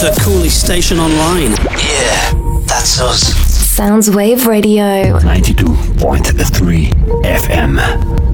The coolest station online. Yeah, that's us. Soundwave Radio. 92.3 FM.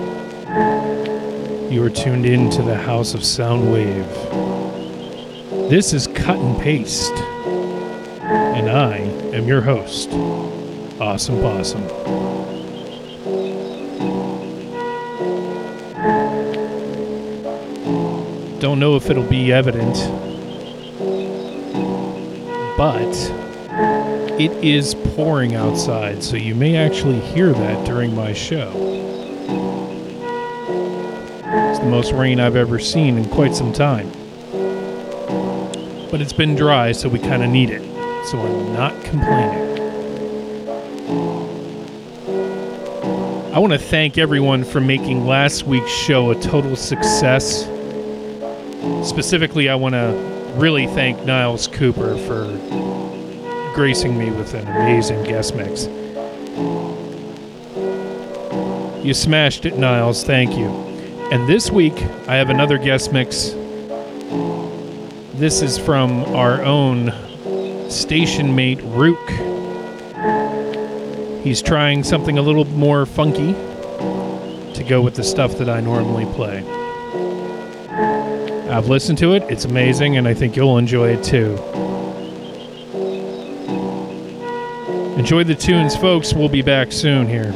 You are tuned in to the House of Soundwave. This is Cut and Paste, and I am your host, AwsumPawsm. Don't know if it'll be evident, but it is pouring outside, so you may actually hear that during my show. Most rain I've ever seen in quite some time. But it's been dry, so we kind of need it. So I'm not complaining. I want to thank everyone for making last week's show a total success. Specifically, I want to really thank Niles Cooper for gracing me with an amazing guest mix. You smashed it, Niles. Thank you. And this week, I have another guest mix. This is from our own station mate, Ruke. He's trying something a little more funky to go with the stuff that I normally play. I've listened to it, it's amazing, and I think you'll enjoy it too. Enjoy the tunes, folks. We'll be back soon here.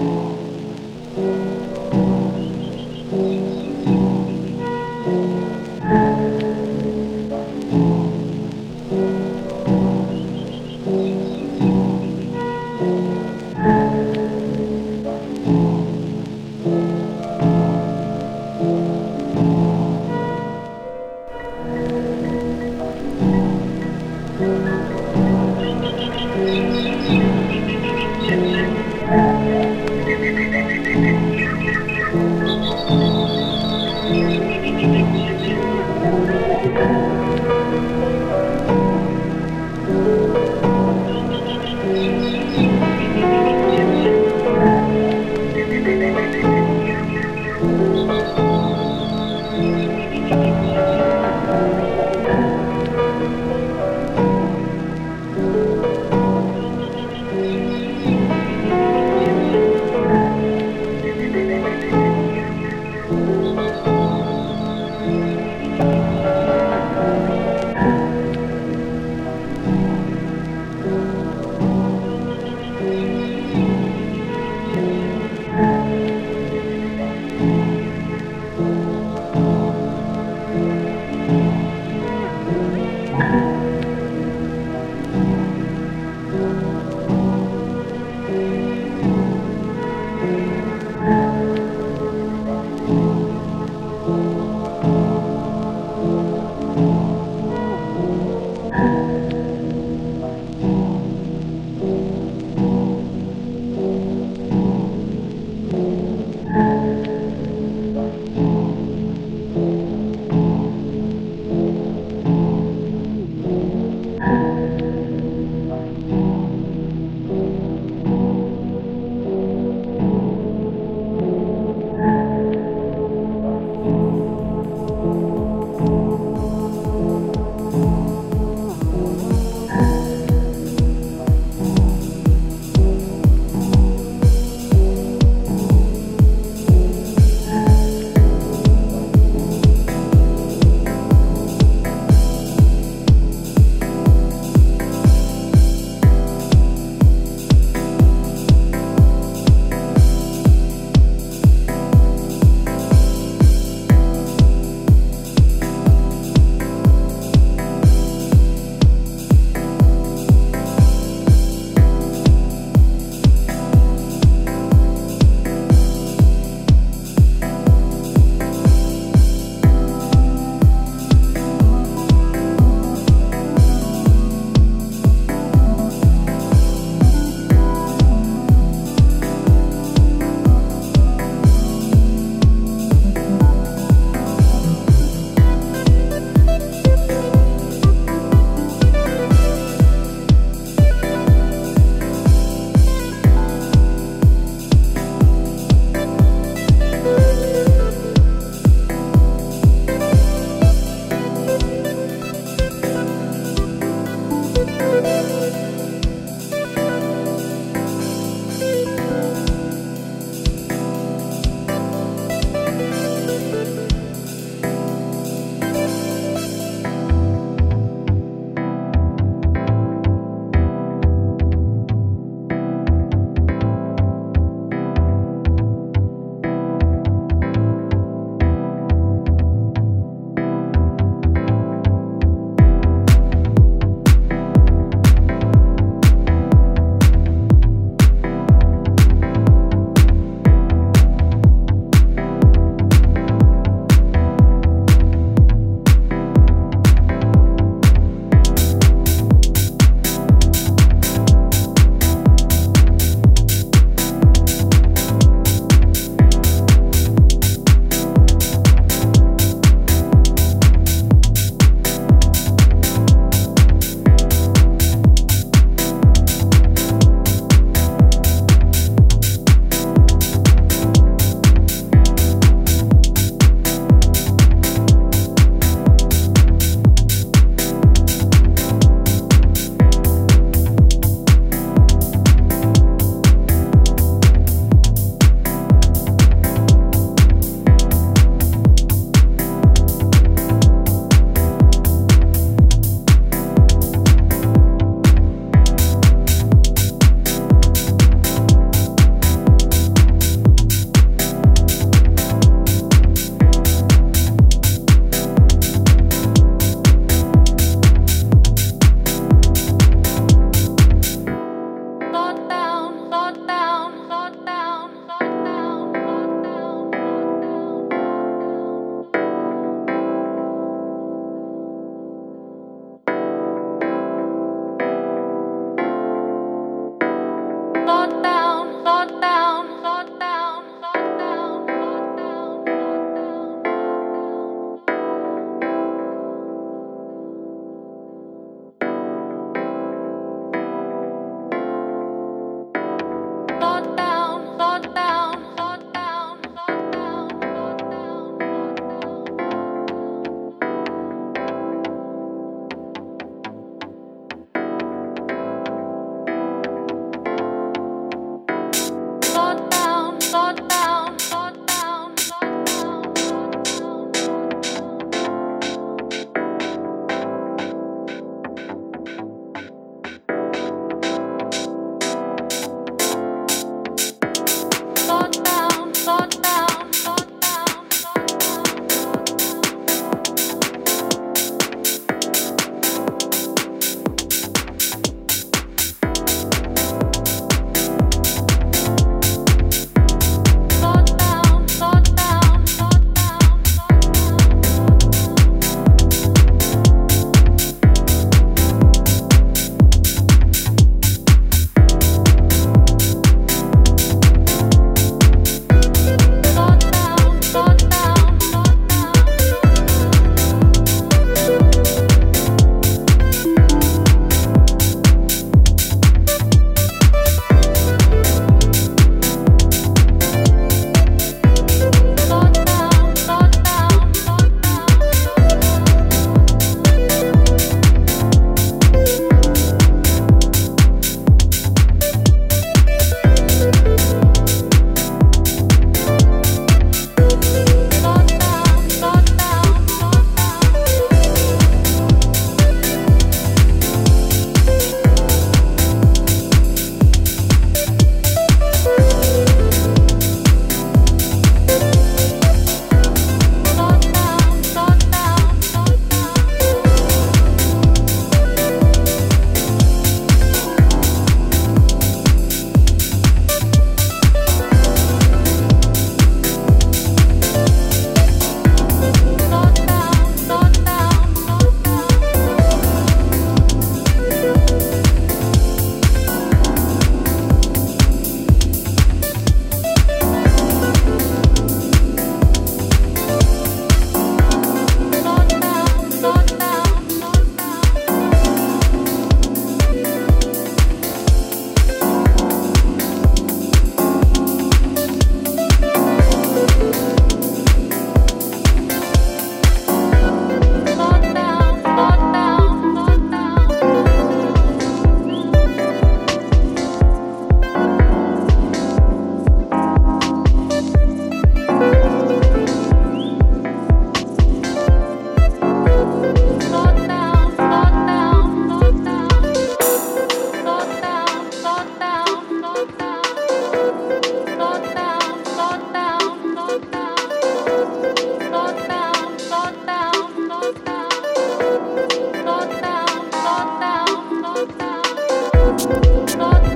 not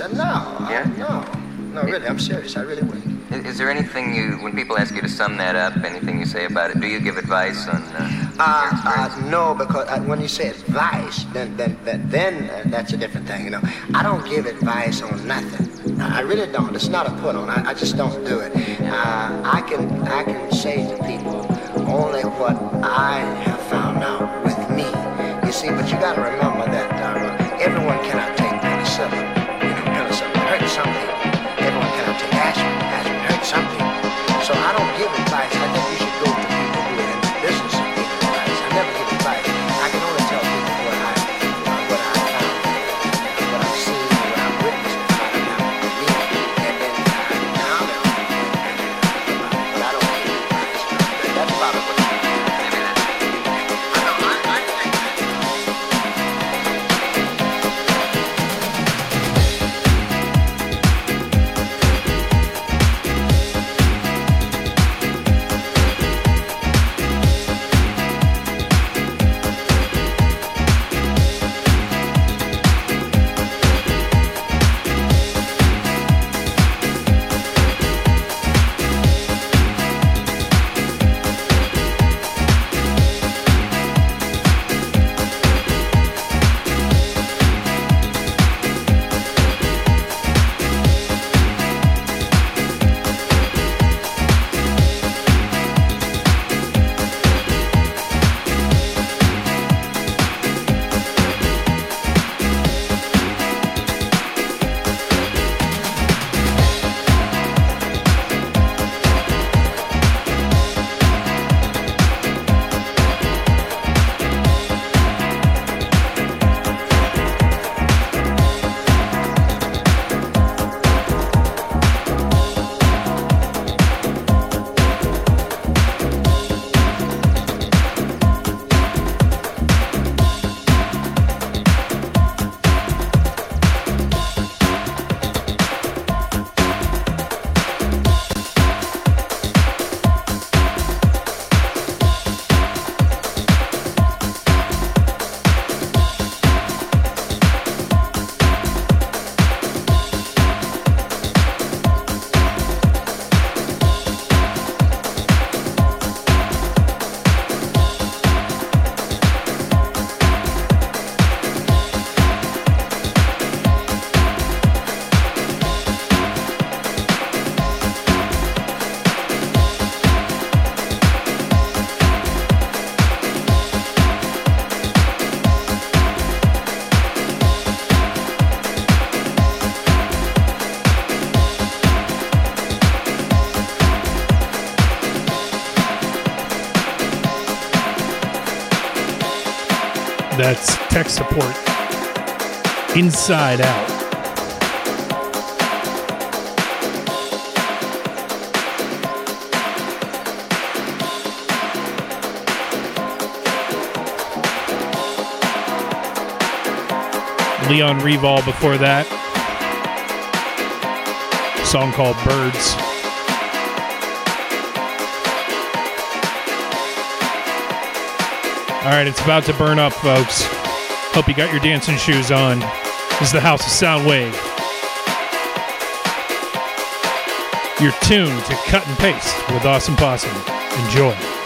would? off. No. I- Yeah? no. No, really, I'm serious. I really wouldn't. Is, is there anything you, when people ask you to sum that up, anything you say about it? Do you give advice on? Uh, Uh, uh, no, because uh, when you say advice, then then then, then uh, that's a different thing. You know, I don't give advice on nothing. I really don't. It's not a put on. I, I just don't do it. Uh, I can I can say to people only what I have found out with me. You see, but you got to remember that uh, everyone cannot take penicillin. Support. Inside Out. Leon Revol before that. Song called Birds. All right, it's about to burn up, folks. Hope you got your dancing shoes on. This is the House of Soundwave. You're tuned to Cut and Paste with AwsumPawsm. Enjoy.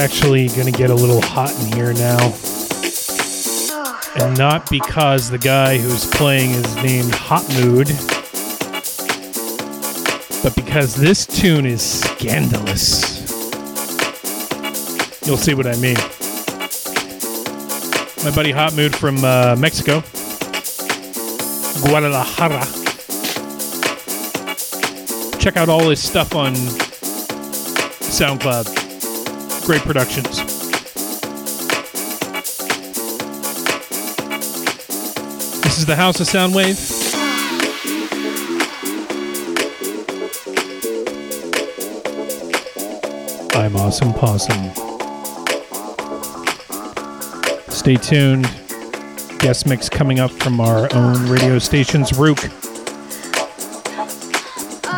Actually going to get a little hot in here now. And not because the guy who's playing is named Hot Mood, but because this tune is scandalous. You'll see what I mean. My buddy Hot Mood from uh, Mexico, Guadalajara. Check out all his stuff on SoundCloud. Great productions. This is the House of Soundwave. I'm AwsumPawsm. Stay tuned. Guest mix coming up from our own radio station's Ruke.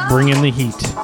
Bring in the heat.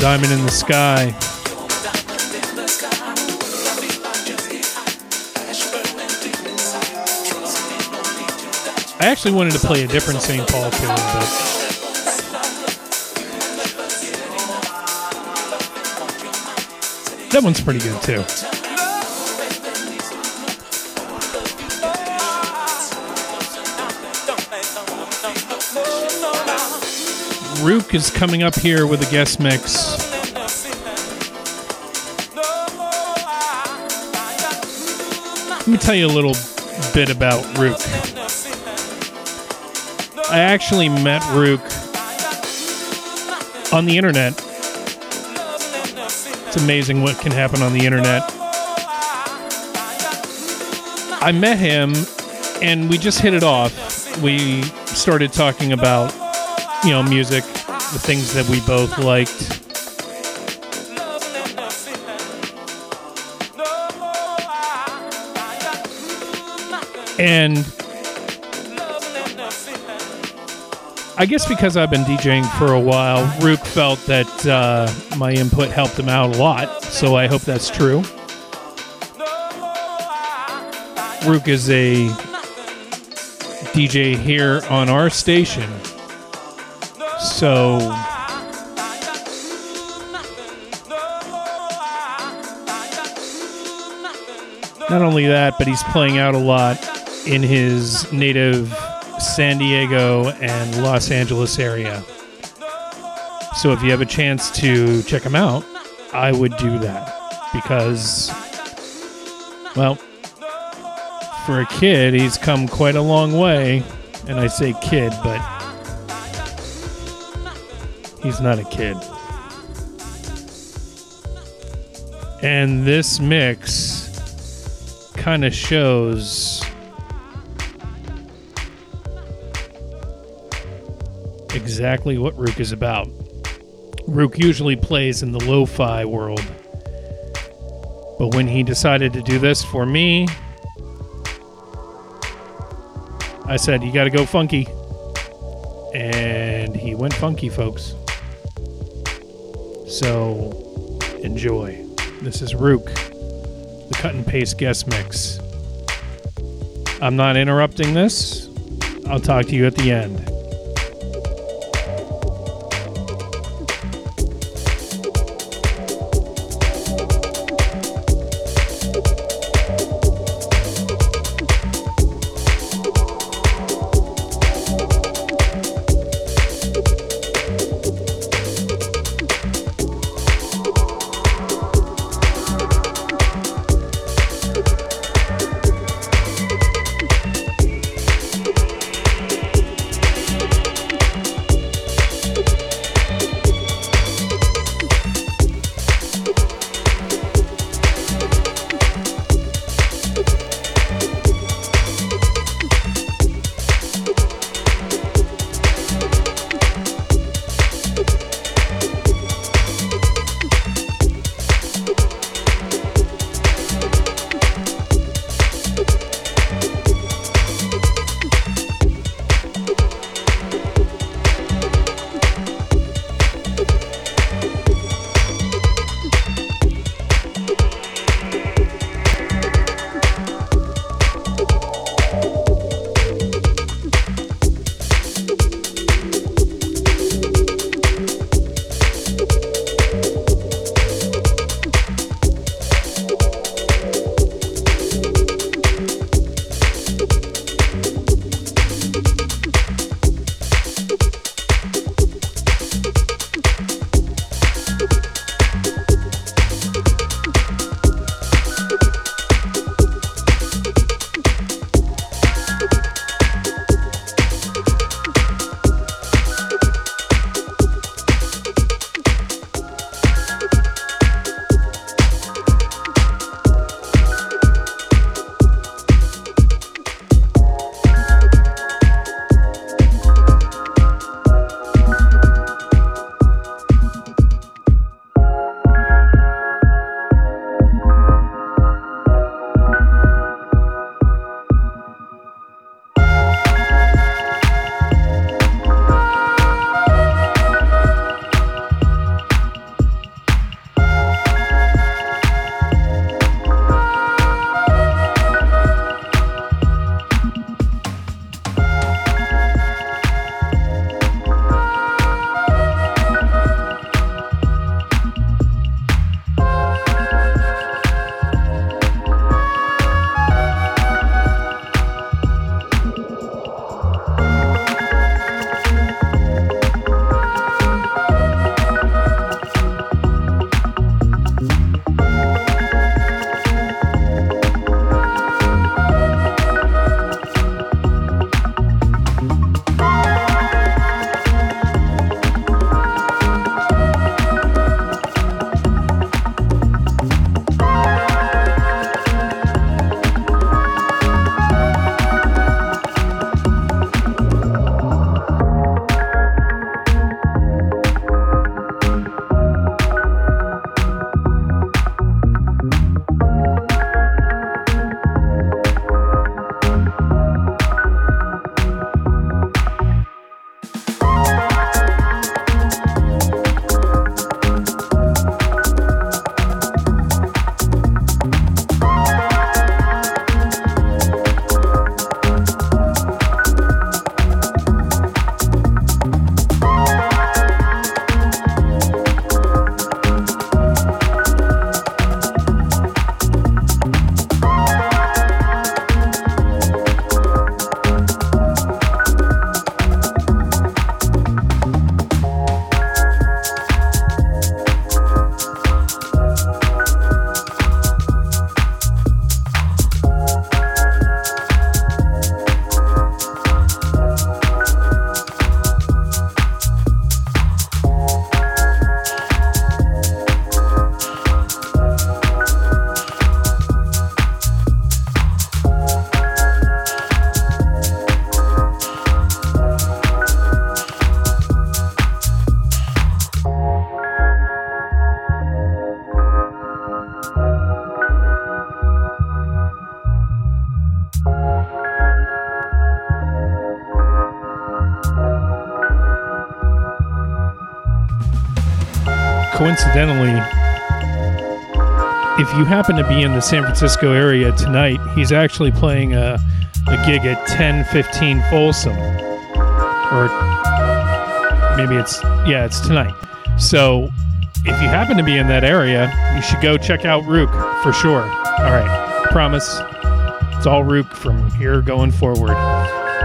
Diamond in the Sky. I actually wanted to play a different St. Paul tune, but that one's pretty good too. Ruke is coming up here with a guest mix. Let me tell you a little bit about Ruke. I actually met Ruke on the internet. It's amazing what can happen on the internet. I met him and we just hit it off. We started talking about, you know, music, the things that we both liked. And I guess because I've been DJing for a while, Ruke felt that uh, my input helped him out a lot. So I hope that's true. Ruke is a DJ here on our station. So not only that, but he's playing out a lot in his native San Diego and Los Angeles area. So if you have a chance to check him out, I would do that because, well, for a kid, he's come quite a long way. And I say kid, but he's not a kid. And this mix kind of shows exactly what Ruke is about. Ruke usually plays in the lo fi world. But when he decided to do this for me, I said, You got to go funky. And he went funky, folks. So enjoy. This is Ruke, the cut and paste guest mix. I'm not interrupting this. I'll talk to you at the end. Coincidentally, if you happen to be in the San Francisco area tonight, he's actually playing a, a gig at 1015 Folsom. Or maybe it's, yeah, it's tonight. So if you happen to be in that area, you should go check out Ruke for sure. All right, promise. It's all Ruke from here going forward.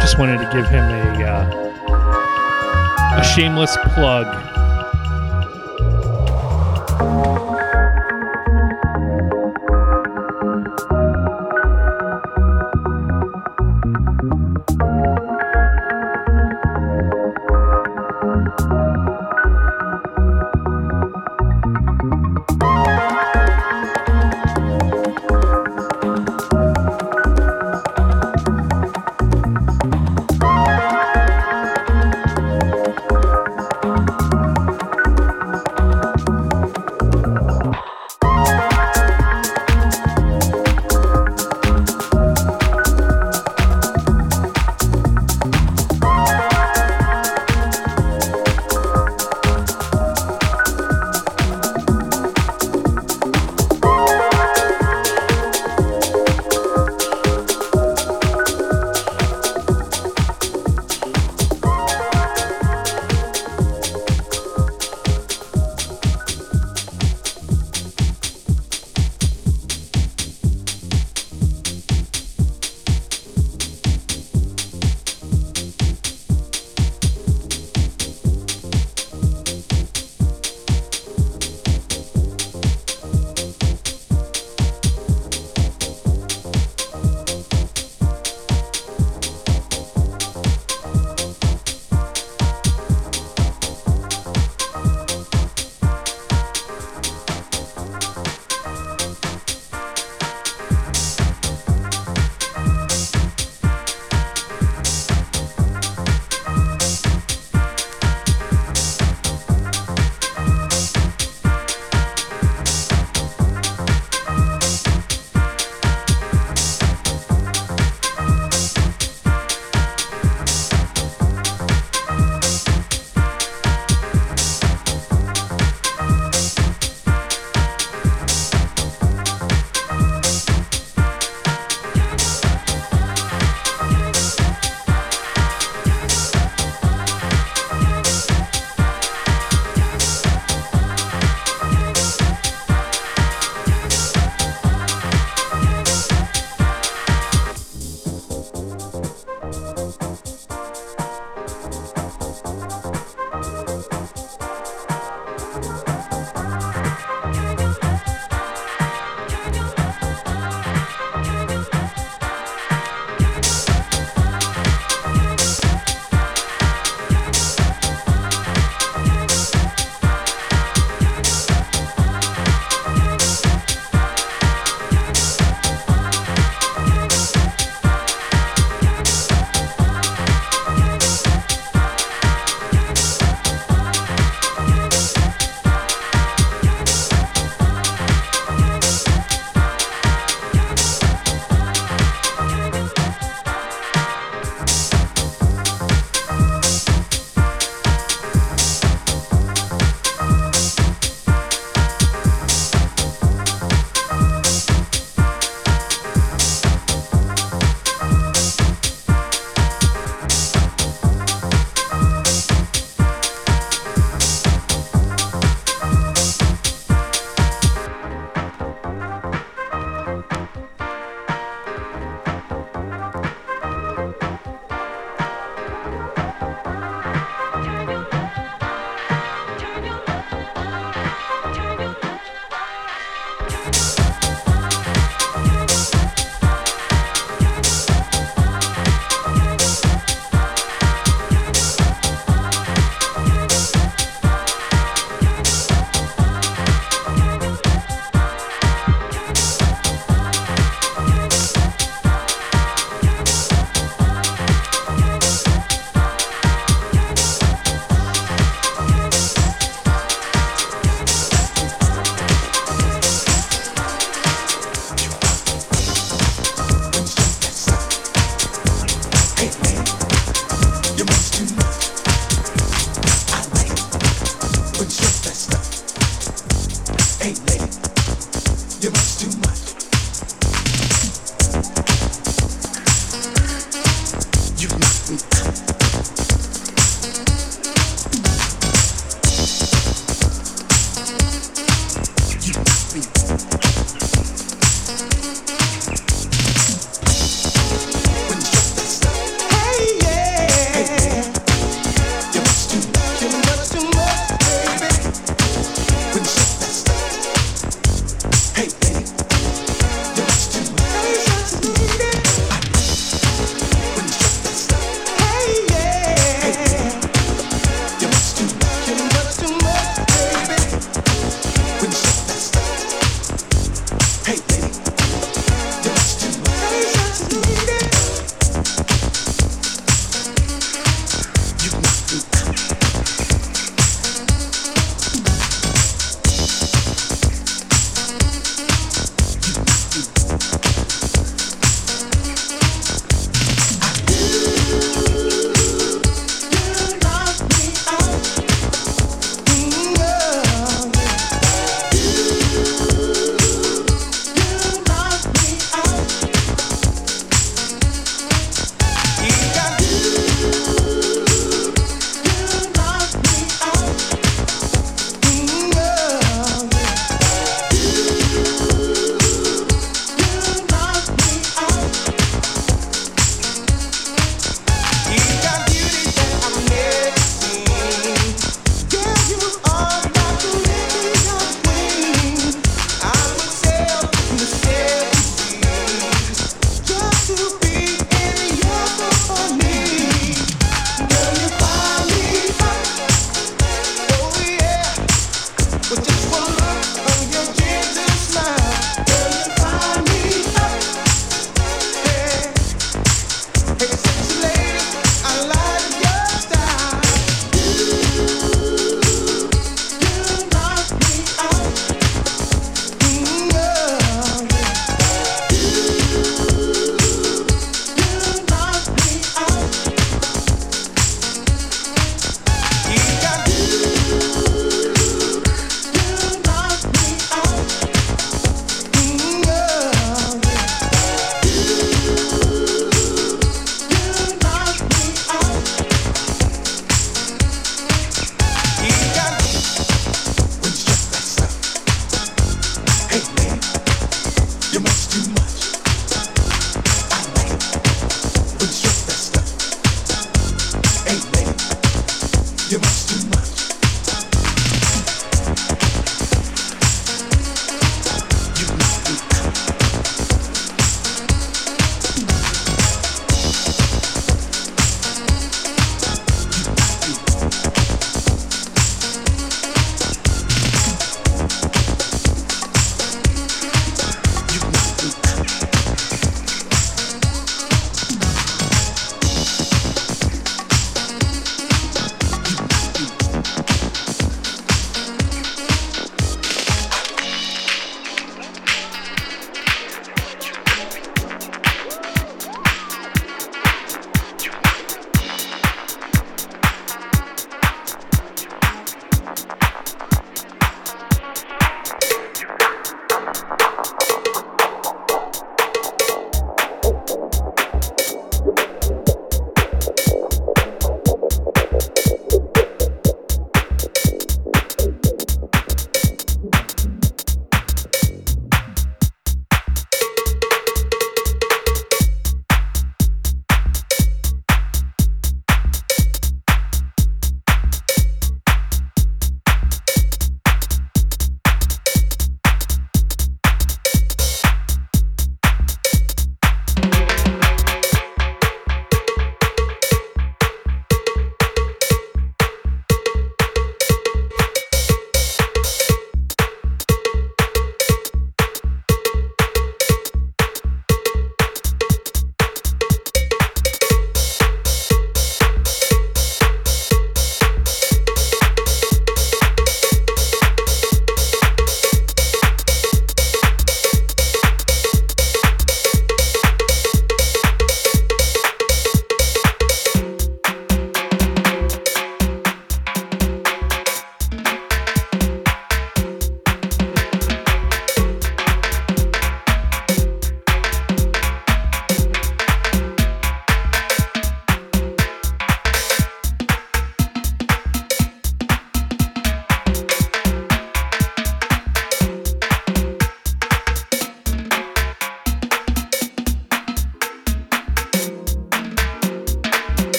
Just wanted to give him a uh, a shameless plug.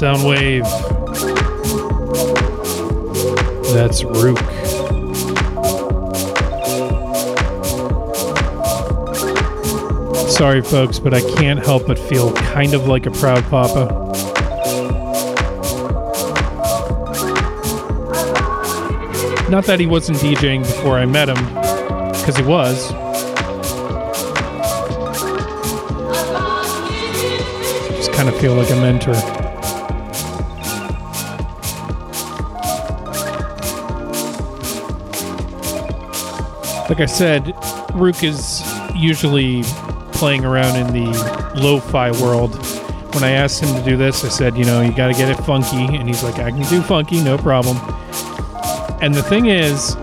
Soundwave. That's Ruke. Sorry, folks, but I can't help but feel kind of like a proud papa. Not that he wasn't DJing before I met him, because he was. Just kind of feel like a mentor. Like I said, Ruke is usually playing around in the lo-fi world. When I asked him to do this, I said, you know, you got to get it funky, and he's like, I can do funky, no problem. And the thing is,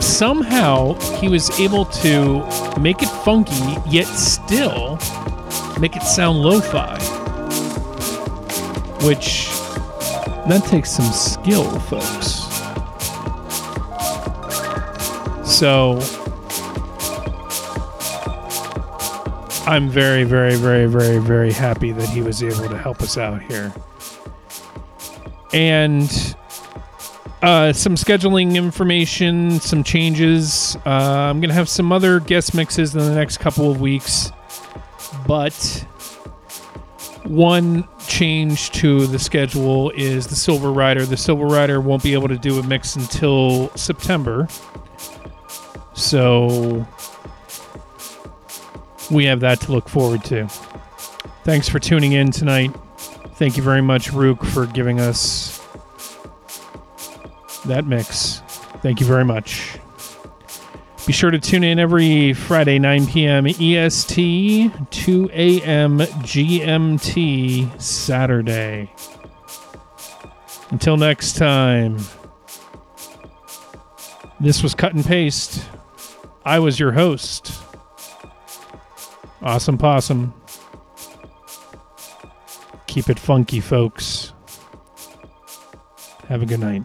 somehow he was able to make it funky, yet still make it sound lo-fi, which that takes some skill, folks. So I'm very, very, very, very, very happy that he was able to help us out here. And uh, some scheduling information, some changes. Uh, I'm going to have some other guest mixes in the next couple of weeks. But one change to the schedule is the Silver Rider. The Silver Rider won't be able to do a mix until September. So we have that to look forward to. Thanks for tuning in tonight. Thank you very much, Ruke, for giving us that mix. Thank you very much. Be sure to tune in every Friday, 9 p.m. EST, 2 a.m. GMT, Saturday. Until next time, this was Cut and Paste. I was your host. AwsumPawsm. Keep it funky, folks. Have a good night.